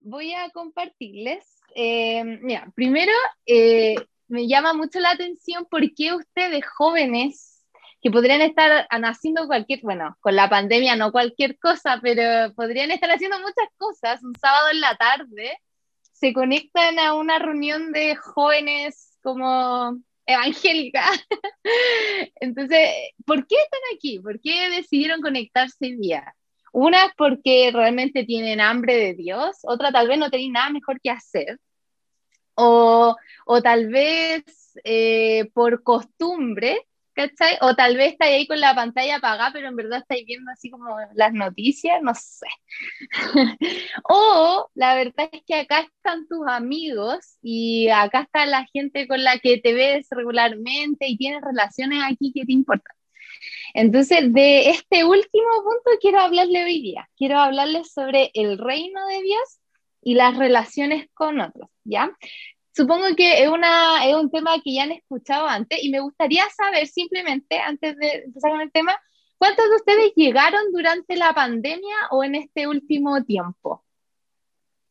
Voy a compartirles. Eh, mira, primero, eh, me llama mucho la atención por qué ustedes jóvenes que podrían estar haciendo cualquier, bueno, con la pandemia no cualquier cosa, pero podrían estar haciendo muchas cosas un sábado en la tarde, se conectan a una reunión de jóvenes como evangélica. Entonces, ¿por qué están aquí? ¿Por qué decidieron conectarse hoy Una porque realmente tienen hambre de Dios, otra tal vez no tienen nada mejor que hacer, o, o tal vez eh, por costumbre, ¿cachai? O tal vez estáis ahí con la pantalla apagada, pero en verdad estáis viendo así como las noticias, no sé. o la verdad es que acá están tus amigos y acá está la gente con la que te ves regularmente y tienes relaciones aquí que te importan. Entonces, de este último punto quiero hablarle hoy día. Quiero hablarles sobre el reino de Dios y las relaciones con otros, ¿ya? Supongo que es, una, es un tema que ya han escuchado antes y me gustaría saber simplemente, antes de empezar con el tema, ¿cuántos de ustedes llegaron durante la pandemia o en este último tiempo?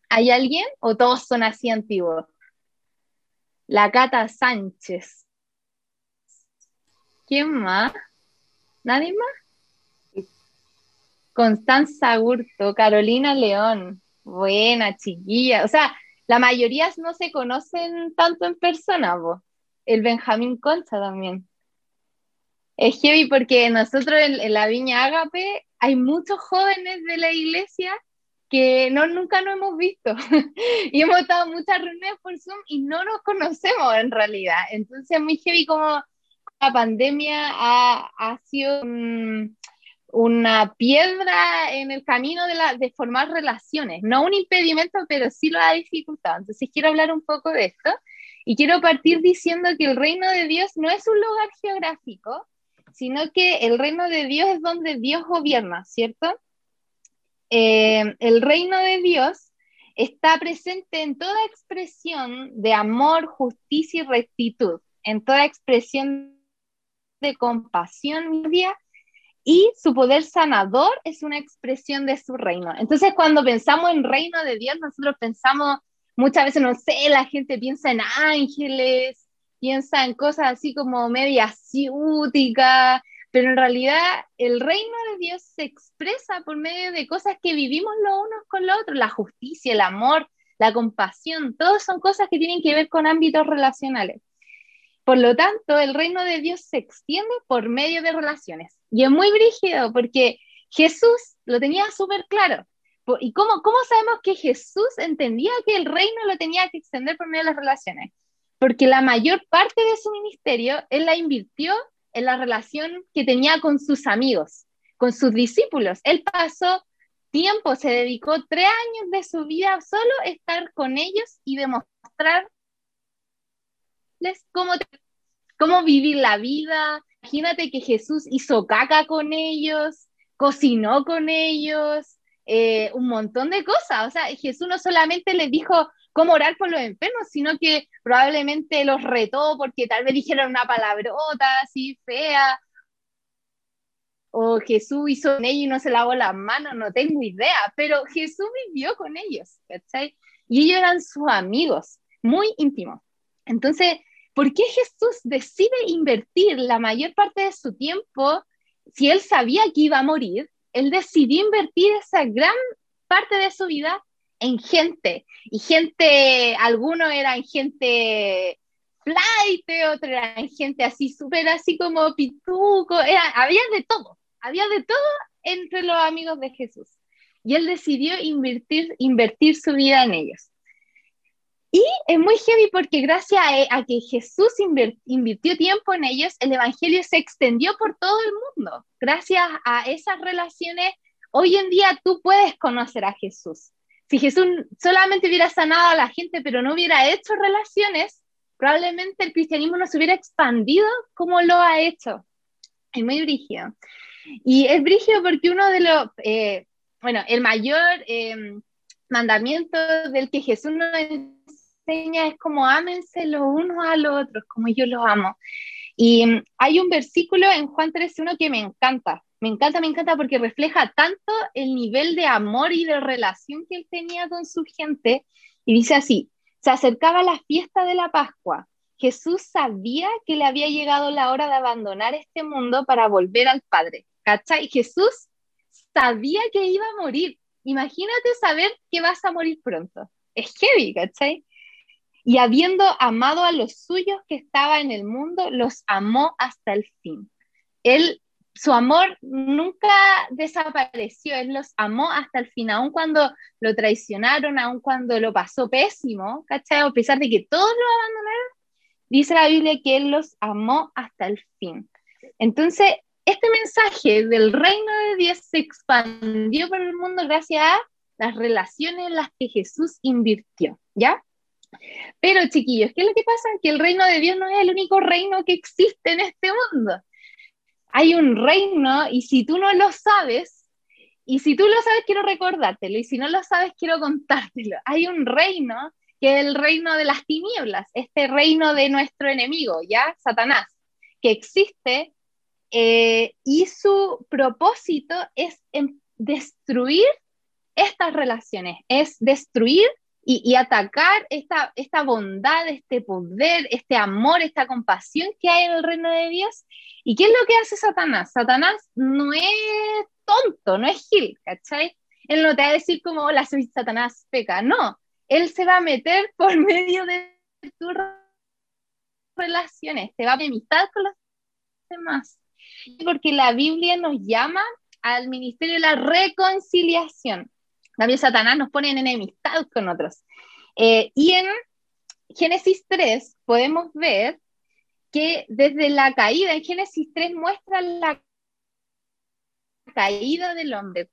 ¿Hay alguien o todos son así antiguos? La Cata Sánchez. ¿Quién más? ¿Nadie más? Constanza Gurto, Carolina León. Buena, chiquilla. O sea, la mayoría no se conocen tanto en persona, vos. El Benjamín Concha también. Es heavy porque nosotros en, la Viña Ágape hay muchos jóvenes de la iglesia que no, nunca nos hemos visto. y hemos estado muchas reuniones por Zoom y no nos conocemos en realidad. Entonces es muy heavy como pandemia ha, ha sido una piedra en el camino de, formar relaciones, no un impedimento, pero sí lo ha dificultado. Entonces quiero hablar un poco de esto y quiero partir diciendo que el reino de Dios no es un lugar geográfico, sino que el reino de Dios es donde Dios gobierna, ¿cierto? Eh, el reino de Dios está presente en toda expresión de amor, justicia y rectitud, en toda expresión de compasión media y su poder sanador es una expresión de su reino. Entonces, cuando pensamos en reino de Dios, nosotros pensamos muchas veces, no sé, la gente piensa en ángeles, piensa en cosas así como media ciúticas, pero en realidad el reino de Dios se expresa por medio de cosas que vivimos los unos con los otros, la justicia, el amor, la compasión, todos son cosas que tienen que ver con ámbitos relacionales. Por lo tanto, el reino de Dios se extiende por medio de relaciones. Y es muy brígido porque Jesús lo tenía súper claro. ¿Y cómo, cómo sabemos que Jesús entendía que el reino lo tenía que extender por medio de las relaciones? Porque la mayor parte de su ministerio él la invirtió en la relación que tenía con sus amigos, con sus discípulos. Él pasó tiempo, se dedicó tres años de su vida solo a estar con ellos y demostrar cómo, cómo vivir la vida. Imagínate que Jesús hizo caca con ellos, cocinó con ellos, eh, un montón de cosas. O sea, Jesús no solamente les dijo cómo orar por los enfermos, sino que probablemente los retó porque tal vez dijeron una palabrota así fea. O Jesús hizo con ellos y no se lavó las manos, no tengo idea, pero Jesús vivió con ellos, ¿cachai? Y ellos eran sus amigos, muy íntimos. Entonces, ¿por qué Jesús decide invertir la mayor parte de su tiempo si él sabía que iba a morir? Él decidió invertir esa gran parte de su vida en gente. Y gente, algunos eran gente flight, otros eran gente así, súper así como pituco, había de todo, había de todo entre los amigos de Jesús. Y él decidió invertir, invertir su vida en ellos. Y es muy heavy porque gracias a, que Jesús invirtió tiempo en ellos, el Evangelio se extendió por todo el mundo. Gracias a esas relaciones, hoy en día tú puedes conocer a Jesús. Si Jesús solamente hubiera sanado a la gente, pero no hubiera hecho relaciones, probablemente el cristianismo no se hubiera expandido como lo ha hecho. Es muy brígido. Y es brígido porque uno de los, eh, bueno, el mayor eh, mandamiento del que Jesús nos es como ámense los unos a los otros, como yo los amo. Y mm, hay un versículo en Juan 13.1 que me encanta, me encanta, me encanta porque refleja tanto el nivel de amor y de relación que él tenía con su gente. Y dice así, se acercaba la fiesta de la Pascua. Jesús sabía que le había llegado la hora de abandonar este mundo para volver al Padre. ¿Cachai? Jesús sabía que iba a morir. Imagínate saber que vas a morir pronto. Es heavy, ¿cachai? Y habiendo amado a los suyos que estaba en el mundo, los amó hasta el fin. Él, su amor nunca desapareció, él los amó hasta el fin, aun cuando lo traicionaron, aun cuando lo pasó pésimo, ¿cachai? A pesar de que todos lo abandonaron, dice la Biblia que él los amó hasta el fin. Entonces, este mensaje del reino de Dios se expandió por el mundo gracias a las relaciones en las que Jesús invirtió, ¿ya? Pero chiquillos, ¿qué es lo que pasa? Que el reino de Dios no es el único reino que existe en este mundo. Hay un reino y si tú no lo sabes, y si tú lo sabes, quiero recordártelo, y si no lo sabes, quiero contártelo. Hay un reino que es el reino de las tinieblas, este reino de nuestro enemigo, ¿ya? Satanás, que existe eh, y su propósito es destruir estas relaciones, es destruir y, atacar esta, esta bondad, este poder, este amor, esta compasión que hay en el reino de Dios. ¿Y qué es lo que hace Satanás? Satanás no es tonto, no es Gil, ¿cachai? Él no te va a decir como, hola, soy Satanás, peca, no. Él se va a meter por medio de tus relaciones, te va a enemistar con los demás porque la Biblia nos llama al ministerio de la reconciliación. También Satanás nos pone en enemistad con otros. Eh, y en Génesis 3 podemos ver que desde la caída, en Génesis 3 muestra la caída del hombre.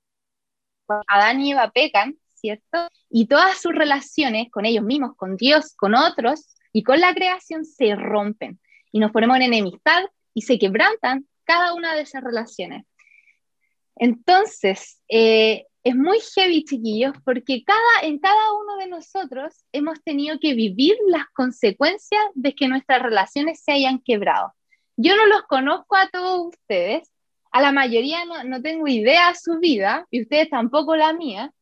Adán y Eva pecan, ¿cierto? Y todas sus relaciones con ellos mismos, con Dios, con otros y con la creación se rompen. Y nos ponemos en enemistad y se quebrantan cada una de esas relaciones. Entonces, eh, es muy heavy, chiquillos, porque cada, en cada uno de nosotros hemos tenido que vivir las consecuencias de que nuestras relaciones se hayan quebrado. Yo no los conozco a todos ustedes, a la mayoría no, no tengo idea de su vida, y ustedes tampoco la mía,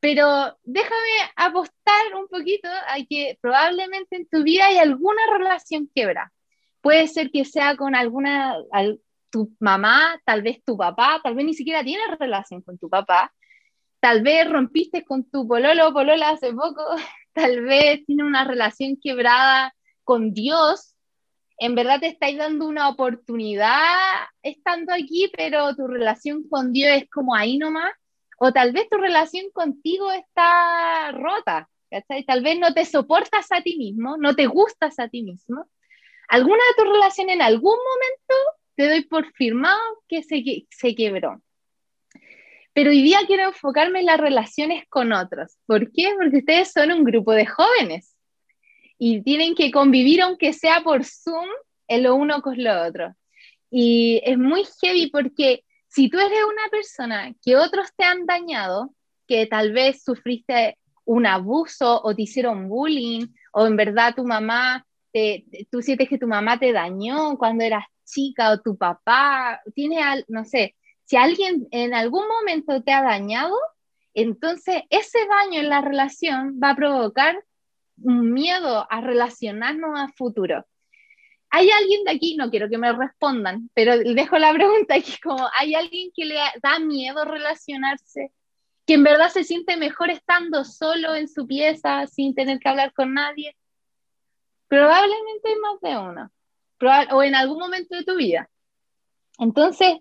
pero déjame apostar un poquito a que probablemente en tu vida hay alguna relación quebra. Puede ser que sea con alguna, tu mamá, tal vez tu papá, tal vez ni siquiera tienes relación con tu papá, tal vez rompiste con tu pololo o polola hace poco, tal vez tienes una relación quebrada con Dios, en verdad te estáis dando una oportunidad estando aquí, pero tu relación con Dios es como ahí nomás, o tal vez tu relación contigo está rota, Tal vez no te soportas a ti mismo, no te gustas a ti mismo. Alguna de tus relaciones en algún momento te doy por firmado que se, se quebró. Pero hoy día quiero enfocarme en las relaciones con otros. ¿Por qué? Porque ustedes son un grupo de jóvenes y tienen que convivir, aunque sea por Zoom, en lo uno con lo otro. Y es muy heavy porque si tú eres una persona que otros te han dañado, que tal vez sufriste un abuso o te hicieron bullying, o en verdad tu mamá, te, tú sientes que tu mamá te dañó cuando eras chica o tu papá, tiene, no sé, si alguien en algún momento te ha dañado, entonces ese daño en la relación va a provocar un miedo a relacionarnos a futuro. ¿Hay alguien de aquí? No quiero que me respondan, pero dejo la pregunta aquí como, ¿hay alguien que le da miedo relacionarse? ¿Que en verdad se siente mejor estando solo en su pieza sin tener que hablar con nadie? Probablemente hay más de uno o en algún momento de tu vida. Entonces,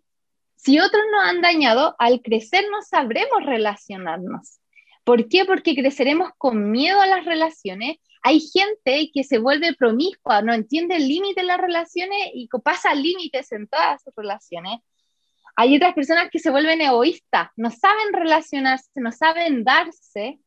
si otros nos han dañado, al crecer no sabremos relacionarnos. ¿Por qué? Porque creceremos con miedo a las relaciones. Hay gente que se vuelve promiscua, no entiende el límite de las relaciones y pasa límites en todas sus relaciones. Hay otras personas que se vuelven egoístas, no saben relacionarse, no saben darse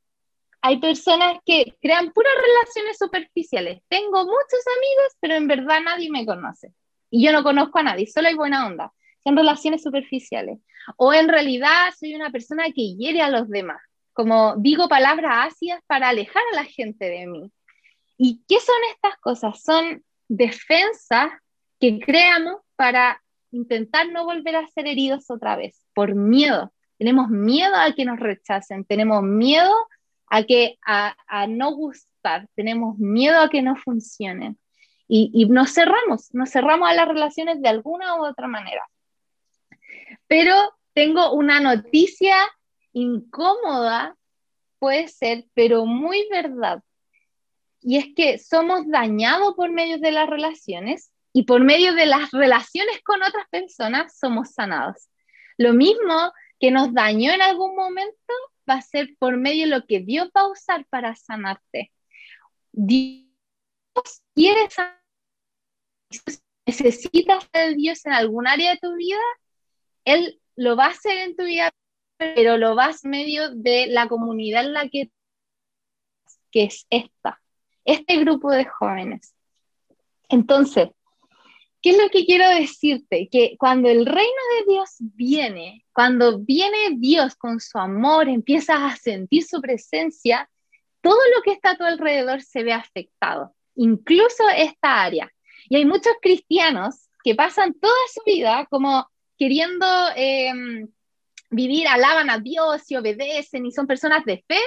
hay personas que crean puras relaciones superficiales. Tengo muchos amigos, pero en verdad nadie me conoce. Y yo no conozco a nadie, solo hay buena onda. Son relaciones superficiales. O en realidad soy una persona que hiere a los demás. Como digo palabras ácidas para alejar a la gente de mí. ¿Y qué son estas cosas? Son defensas que creamos para intentar no volver a ser heridos otra vez, por miedo. Tenemos miedo a que nos rechacen, tenemos miedo a, que, a, no gustar, tenemos miedo a que no funcionen. Y, y, nos cerramos, nos cerramos a las relaciones de alguna u otra manera. Pero tengo una noticia incómoda, puede ser, pero muy verdad. Y es que somos dañados por medio de las relaciones y por medio de las relaciones con otras personas somos sanados. Lo mismo que nos dañó en algún momento va a ser por medio de lo que Dios va a usar para sanarte. Dios quiere sanar. Necesitas de Dios en algún área de tu vida, Él lo va a hacer en tu vida, pero lo vas medio de la comunidad en la que, que es esta, este grupo de jóvenes. Entonces, ¿qué es lo que quiero decirte? Que cuando el reino de Dios viene, cuando viene Dios con su amor, empiezas a sentir su presencia, todo lo que está a tu alrededor se ve afectado, incluso esta área. Y hay muchos cristianos que pasan toda su vida como queriendo em, vivir, alaban a Dios y obedecen y son personas de fe,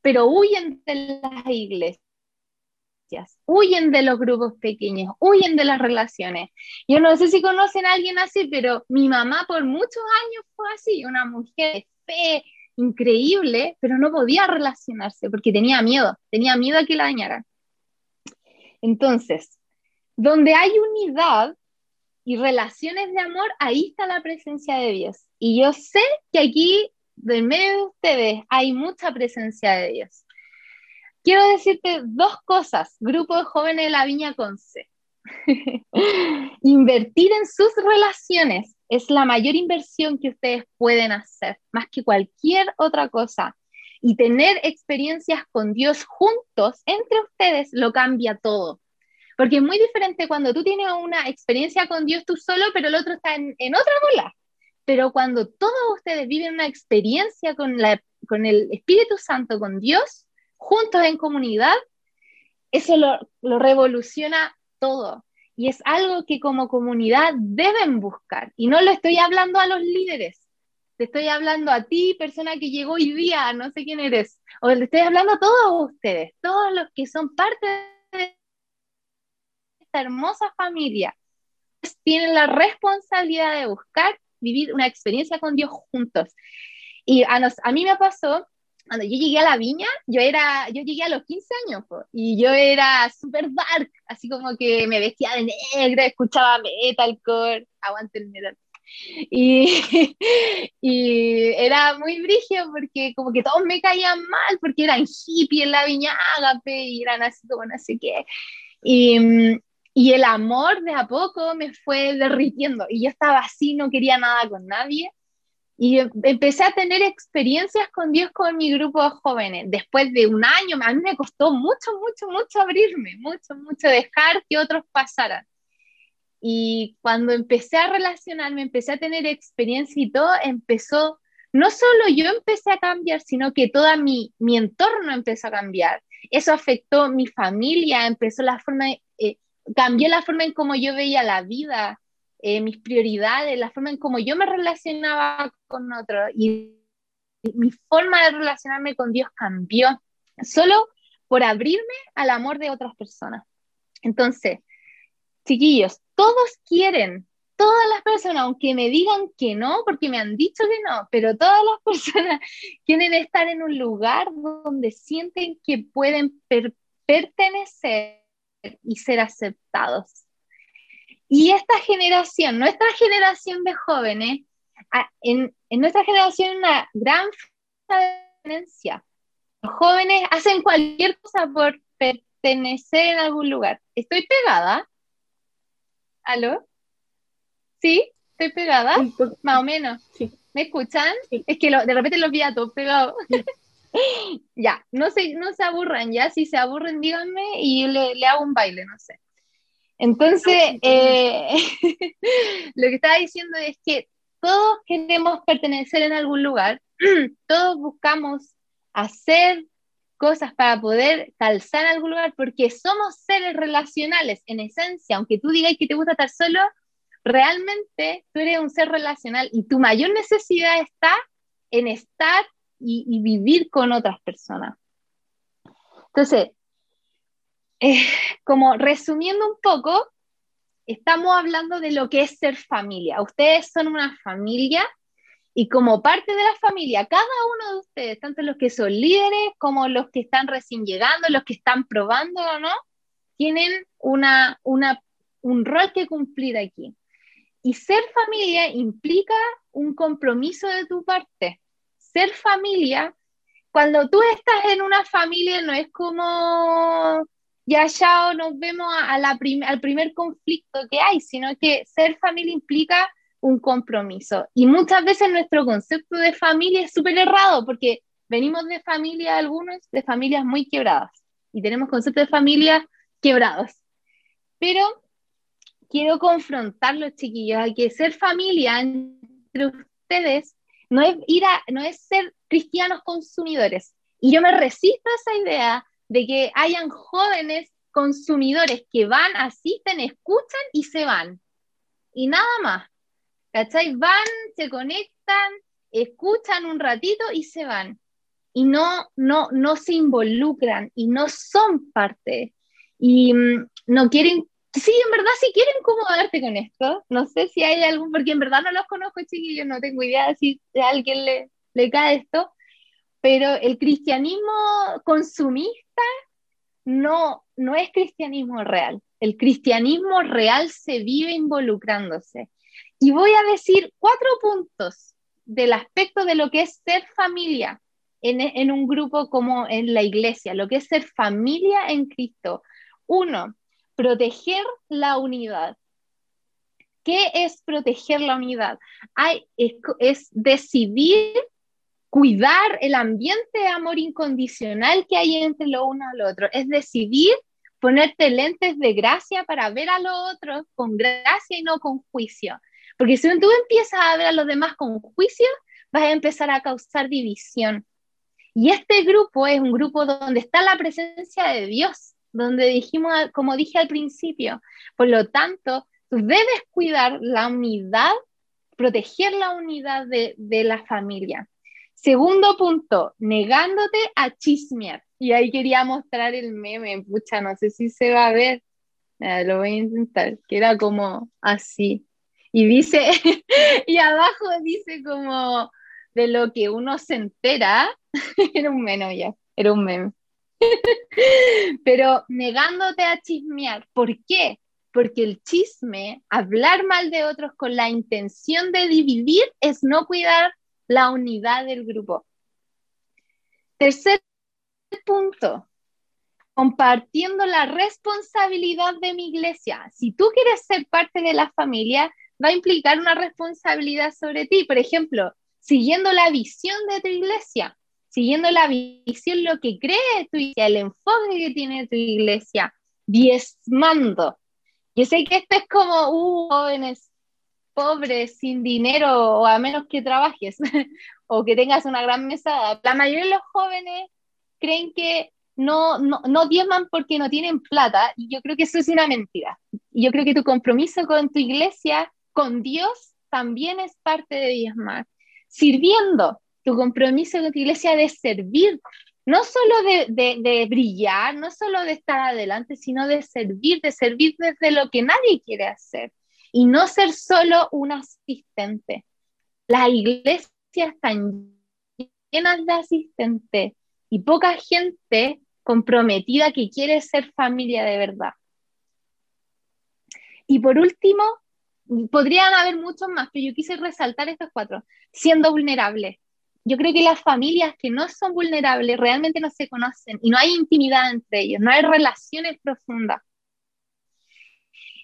pero huyen de las iglesias, huyen de los grupos pequeños, huyen de las relaciones. Yo no sé si conocen a alguien así, pero mi mamá por muchos años fue así, una mujer de fe increíble, pero no podía relacionarse porque tenía miedo, tenía miedo a que la dañaran. Entonces, donde hay unidad, y relaciones de amor, ahí está la presencia de Dios. Y yo sé que aquí, en medio de ustedes, hay mucha presencia de Dios. Quiero decirte dos cosas, grupo de jóvenes de la Viña con C. Invertir en sus relaciones es la mayor inversión que ustedes pueden hacer, más que cualquier otra cosa. Y tener experiencias con Dios juntos entre ustedes lo cambia todo. Porque es muy diferente cuando tú tienes una experiencia con Dios tú solo, pero el otro está en, otra bola. Pero cuando todos ustedes viven una experiencia con, la, con el Espíritu Santo, con Dios, juntos en comunidad, eso lo, lo revoluciona todo. Y es algo que como comunidad deben buscar. Y no lo estoy hablando a los líderes, te estoy hablando a ti, persona que llegó hoy día, no sé quién eres, o le estoy hablando a todos ustedes, todos los que son parte de hermosa familia tienen la responsabilidad de buscar vivir una experiencia con Dios juntos. Y a, nos, a mí me pasó, cuando yo llegué a la viña, yo era, yo llegué a los 15 años, y yo era súper dark, así como que me vestía de negro, escuchaba metalcore, aguante el metal. Y, y era muy brígido porque como que todos me caían mal porque eran hippie en la viña ágape y eran así como no sé qué. Y, y el amor de a poco me fue derritiendo y yo estaba así, no quería nada con nadie. Y em, empecé a tener experiencias con Dios con mi grupo de jóvenes. Después de un año, a mí me costó mucho, mucho, mucho abrirme, mucho, mucho dejar que otros pasaran. Y cuando empecé a relacionarme, empecé a tener experiencia y todo, empezó, no solo yo empecé a cambiar, sino que todo mi, mi entorno empezó a cambiar. Eso afectó mi familia, empezó la forma cambió la forma en cómo yo veía la vida, eh, mis prioridades, la forma en cómo yo me relacionaba con otros y mi forma de relacionarme con Dios cambió solo por abrirme al amor de otras personas. Entonces, chiquillos, todos quieren, todas las personas, aunque me digan que no, porque me han dicho que no, pero todas las personas quieren estar en un lugar donde sienten que pueden pertenecer y ser aceptados. Y esta generación, nuestra generación de jóvenes, en, en nuestra generación una gran diferencia. Los jóvenes hacen cualquier cosa por pertenecer en algún lugar. ¿Estoy pegada? ¿Aló? ¿Sí? ¿Estoy pegada? Más o menos. ¿Me escuchan? Es que de repente los vi a todos pegados. ya, no se, no se aburran, ya, si se aburren, díganme y le, le hago un baile, no sé. Entonces, eh, lo que estaba diciendo es que todos queremos pertenecer en algún lugar, todos buscamos hacer cosas para poder calzar en algún lugar, porque somos seres relacionales en esencia, aunque tú digas que te gusta estar solo, realmente tú eres un ser relacional y tu mayor necesidad está en estar y, vivir con otras personas. Entonces, eh, como resumiendo un poco, estamos hablando de lo que es ser familia. Ustedes son una familia y como parte de la familia, cada uno de ustedes, tanto los que son líderes como los que están recién llegando, los que están probando o no, tienen una, una, un rol que cumplir aquí. Y ser familia implica un compromiso de tu parte. Ser familia, cuando tú estás en una familia, no es como ya ya nos vemos al primer conflicto que hay, sino que ser familia implica un compromiso. Y muchas veces nuestro concepto de familia es súper errado porque venimos de familias, algunos, de familias muy quebradas y tenemos conceptos de familia quebrados. Pero quiero confrontarlos, chiquillos, a que ser familia entre ustedes no es, ir a, no es ser cristianos consumidores. Y yo me resisto a esa idea de que hayan jóvenes consumidores que van, asisten, escuchan y se van. Y nada más. ¿Cachai? Van, se conectan, escuchan un ratito y se van. Y no, no, no se involucran y no son parte. Y mm, no quieren, sí, en verdad sí quieren incomodarte con esto. No sé si hay algún, porque en verdad no los conozco, chiquillos, no tengo idea de si a alguien le, le cae esto. Pero el cristianismo consumista no, no es cristianismo real. El cristianismo real se vive involucrándose. Y voy a decir cuatro puntos del aspecto de lo que es ser familia en, un grupo como en la iglesia, lo que es ser familia en Cristo. Uno, proteger la unidad. ¿Qué es proteger la unidad? Es, decidir cuidar el ambiente de amor incondicional que hay entre lo uno lo otro. Es decidir ponerte lentes de gracia para ver a los con gracia y no con juicio. Porque si tú empiezas a ver a los demás con juicio, vas a empezar a causar división. Y este grupo es un grupo donde está la presencia de Dios, donde dijimos, como dije al principio, por lo tanto, debes cuidar la unidad, proteger la unidad de, de la familia. Segundo punto, negándote a chismear. Y ahí quería mostrar el meme, pucha, no sé si se va a ver. lo voy a intentar, que era como así. Y dice, y abajo dice como de lo que uno se entera, era un meme ya, era un meme. Pero negándote a chismear, ¿por qué? Porque el chisme, hablar mal de otros con la intención de dividir, es no cuidar la unidad del grupo. Tercer punto, compartiendo la responsabilidad de mi iglesia. Si tú quieres ser parte de la familia, va a implicar una responsabilidad sobre ti. Por ejemplo, siguiendo la visión de tu iglesia, siguiendo la visión, lo que cree tu iglesia, el enfoque que tiene tu iglesia, diezmando. Yo sé que esto es como, uh, jóvenes pobres, sin dinero, o a menos que trabajes, o que tengas una gran mesa. La mayoría de los jóvenes creen que no, no, no diezman porque no tienen plata, y yo creo que eso es una mentira. Yo creo que tu compromiso con tu iglesia con Dios también es parte de diezmar. Sirviendo, tu compromiso con tu iglesia de servir, no solo de, brillar, no solo de estar adelante, sino de servir, de servir desde lo que nadie quiere hacer y no ser solo un asistente. Las iglesias están llenas de asistentes y poca gente comprometida que quiere ser familia de verdad. Y por último, podrían haber muchos más, pero yo quise resaltar estos cuatro, siendo vulnerables. Yo creo que las familias que no son vulnerables realmente no se conocen y no hay intimidad entre ellos, no hay relaciones profundas.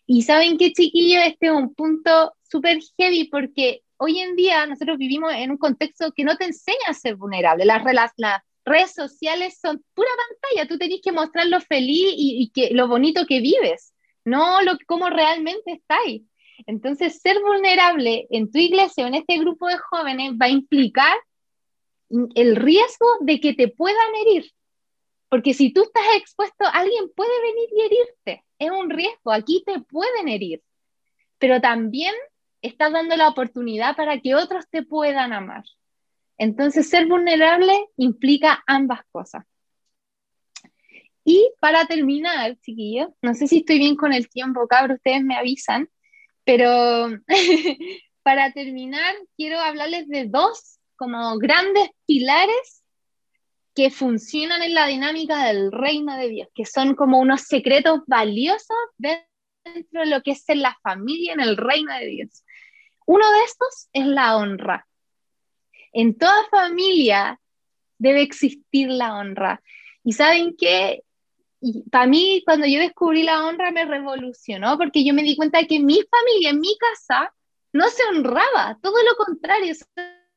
Y saben qué, chiquillos, este es un punto súper heavy porque hoy en día nosotros vivimos en un contexto que no te enseña a ser vulnerable. Las, las redes sociales son pura pantalla, tú tenés que mostrar lo feliz y, que, lo bonito que vives, no lo, cómo realmente estáis. Entonces, ser vulnerable en tu iglesia o en este grupo de jóvenes va a implicar el riesgo de que te puedan herir. Porque si tú estás expuesto, alguien puede venir y herirte. Es un riesgo, aquí te pueden herir. pero también estás dando la oportunidad para que otros te puedan amar. Entonces, ser vulnerable implica ambas cosas. Y para terminar, chiquillos, no sé si estoy bien con el tiempo, cabros, ustedes me avisan, pero para terminar, quiero hablarles de dos como grandes pilares que funcionan en la dinámica del reino de Dios, que son como unos secretos valiosos dentro de lo que es en la familia, en el reino de Dios. Uno de estos es la honra. En toda familia debe existir la honra. Y saben qué, para mí cuando yo descubrí la honra me revolucionó porque yo me di cuenta de que mi familia, mi casa, no se honraba, todo lo contrario,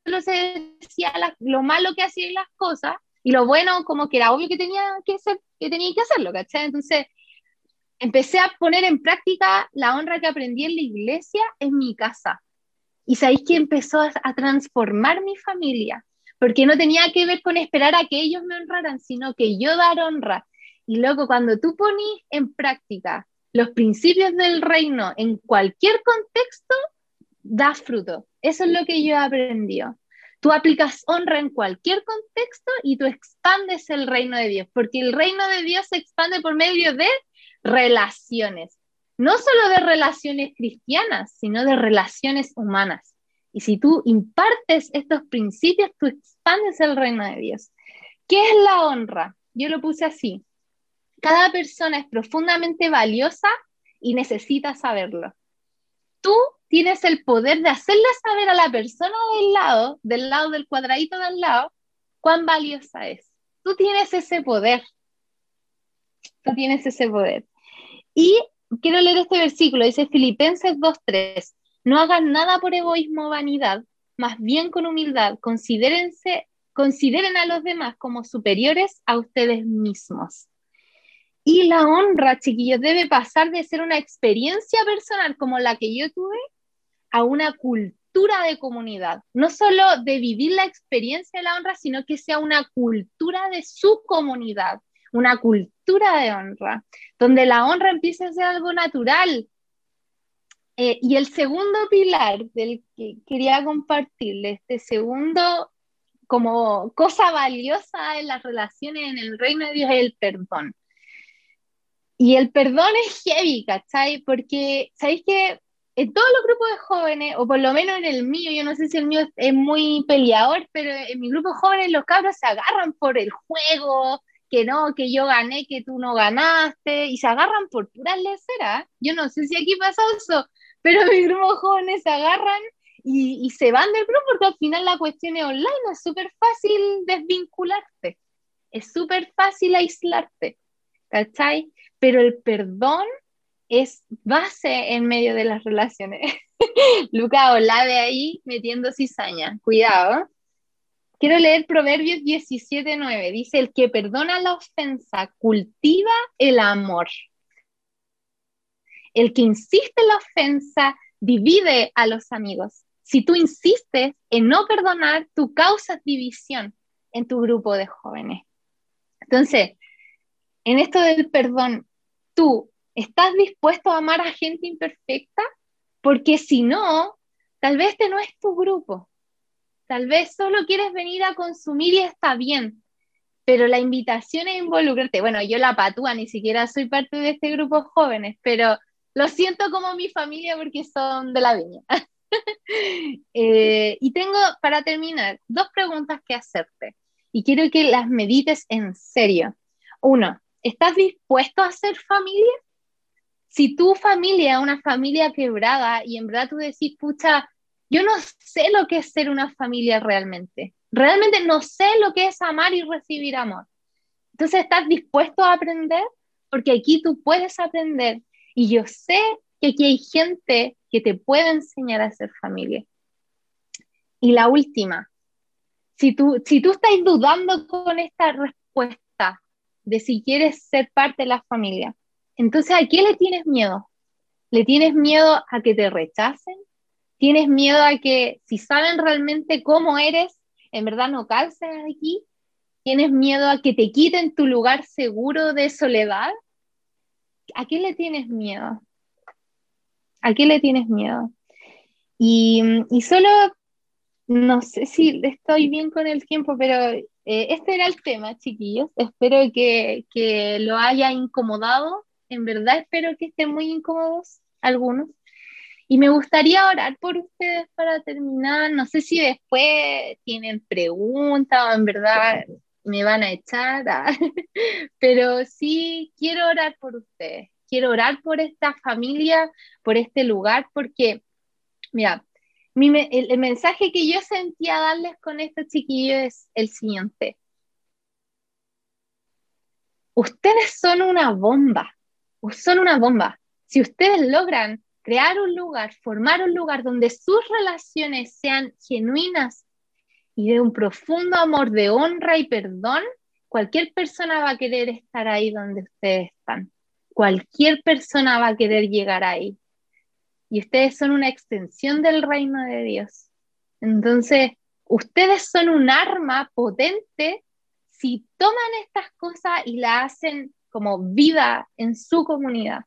solo se decía lo malo que hacían las cosas y lo bueno como que era obvio que tenía que, ser, que, tenía que hacerlo, ¿cachai? Entonces empecé a poner en práctica la honra que aprendí en la iglesia en mi casa. Y sabéis que empezó a, a transformar mi familia, porque no tenía que ver con esperar a que ellos me honraran, sino que yo dar honra. Y luego cuando tú ponís en práctica los principios del reino en cualquier contexto, da fruto. Eso es lo que yo he aprendido. Tú aplicas honra en cualquier contexto y tú expandes el reino de Dios, porque el reino de Dios se expande por medio de relaciones, no solo de relaciones cristianas, sino de relaciones humanas. Y si tú impartes estos principios, tú expandes el reino de Dios. ¿Qué es la honra? Yo lo puse así. Cada persona es profundamente valiosa y necesita saberlo. Tú tienes el poder de hacerle saber a la persona del lado, del lado del cuadradito del lado, cuán valiosa es. Tú tienes ese poder. Tú tienes ese poder. Y quiero leer este versículo, dice Filipenses 2.3, no hagan nada por egoísmo o vanidad, más bien con humildad, considérense, consideren a los demás como superiores a ustedes mismos. Y la honra, chiquillos, debe pasar de ser una experiencia personal como la que yo tuve a una cultura de comunidad, no solo de vivir la experiencia de la honra, sino que sea una cultura de su comunidad, una cultura de honra, donde la honra empiece a ser algo natural. Eh, y el segundo pilar del que quería compartirles, este segundo como cosa valiosa en las relaciones en el reino de Dios es el perdón. Y el perdón es heavy, ¿cachai? Porque, ¿sabéis que en todos los grupos de jóvenes, o por lo menos en el mío, yo no sé si el mío es muy peleador, pero en mi grupo de jóvenes los cabros se agarran por el juego, que no, que yo gané, que tú no ganaste, y se agarran por puras leceras. Yo no sé si aquí pasa eso, pero mi grupo de jóvenes se agarran y, y se van del grupo porque al final la cuestión es online, es súper fácil desvincularte, es súper fácil aislarte, ¿cachai? Pero el perdón es base en medio de las relaciones. Luca de ahí metiendo cizaña. Cuidado. Quiero leer Proverbios 17:9. Dice: El que perdona la ofensa cultiva el amor. El que insiste en la ofensa divide a los amigos. Si tú insistes en no perdonar, tú causas división en tu grupo de jóvenes. Entonces, en esto del perdón, tú ¿Estás dispuesto a amar a gente imperfecta? Porque si no, tal vez este no es tu grupo. Tal vez solo quieres venir a consumir y está bien. Pero la invitación es involucrarte. Bueno, yo la patúa, ni siquiera soy parte de este grupo jóvenes, pero lo siento como mi familia porque son de la viña. Eh, y tengo, para terminar, dos preguntas que hacerte. Y quiero que las medites en serio. Uno, ¿estás dispuesto a ser familia? si tu familia es una familia quebrada y en verdad tú decís, pucha, yo no sé lo que es ser una familia realmente. Realmente no sé lo que es amar y recibir amor. Entonces, ¿estás dispuesto a aprender? Porque aquí tú puedes aprender. Y yo sé que aquí hay gente que te puede enseñar a ser familia. Y la última, si tú, si tú estás dudando con esta respuesta de si quieres ser parte de la familia, entonces, ¿a qué le tienes miedo? ¿Le tienes miedo a que te rechacen? ¿Tienes miedo a que si saben realmente cómo eres, en verdad no calces aquí? ¿Tienes miedo a que te quiten tu lugar seguro de soledad? ¿A qué le tienes miedo? ¿A qué le tienes miedo? Y, y solo, no sé si estoy bien con el tiempo, pero eh, este era el tema, chiquillos. Espero que, que lo haya incomodado. En verdad espero que estén muy incómodos algunos. Y me gustaría orar por ustedes para terminar. No sé si después tienen preguntas o en verdad me van a echar, ah, pero sí quiero orar por ustedes. Quiero orar por esta familia, por este lugar, porque, mira, el, mensaje que yo sentía darles con estos chiquillos es el siguiente. Ustedes son una bomba, son una bomba. Si ustedes logran crear un lugar, formar un lugar donde sus relaciones sean genuinas y de un profundo amor de honra y perdón, cualquier persona va a querer estar ahí donde ustedes están. Cualquier persona va a querer llegar ahí. Y ustedes son una extensión del reino de Dios. Entonces, ustedes son un arma potente si toman estas cosas y la hacen como vida en su comunidad.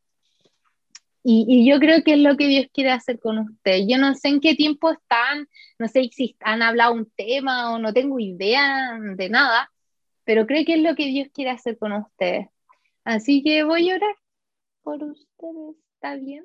Y, yo creo que es lo que Dios quiere hacer con usted. Yo no sé en qué tiempo están, no sé si han hablado un tema o no tengo idea de nada, pero creo que es lo que Dios quiere hacer con ustedes. Así que voy a orar por ustedes. ¿Está bien?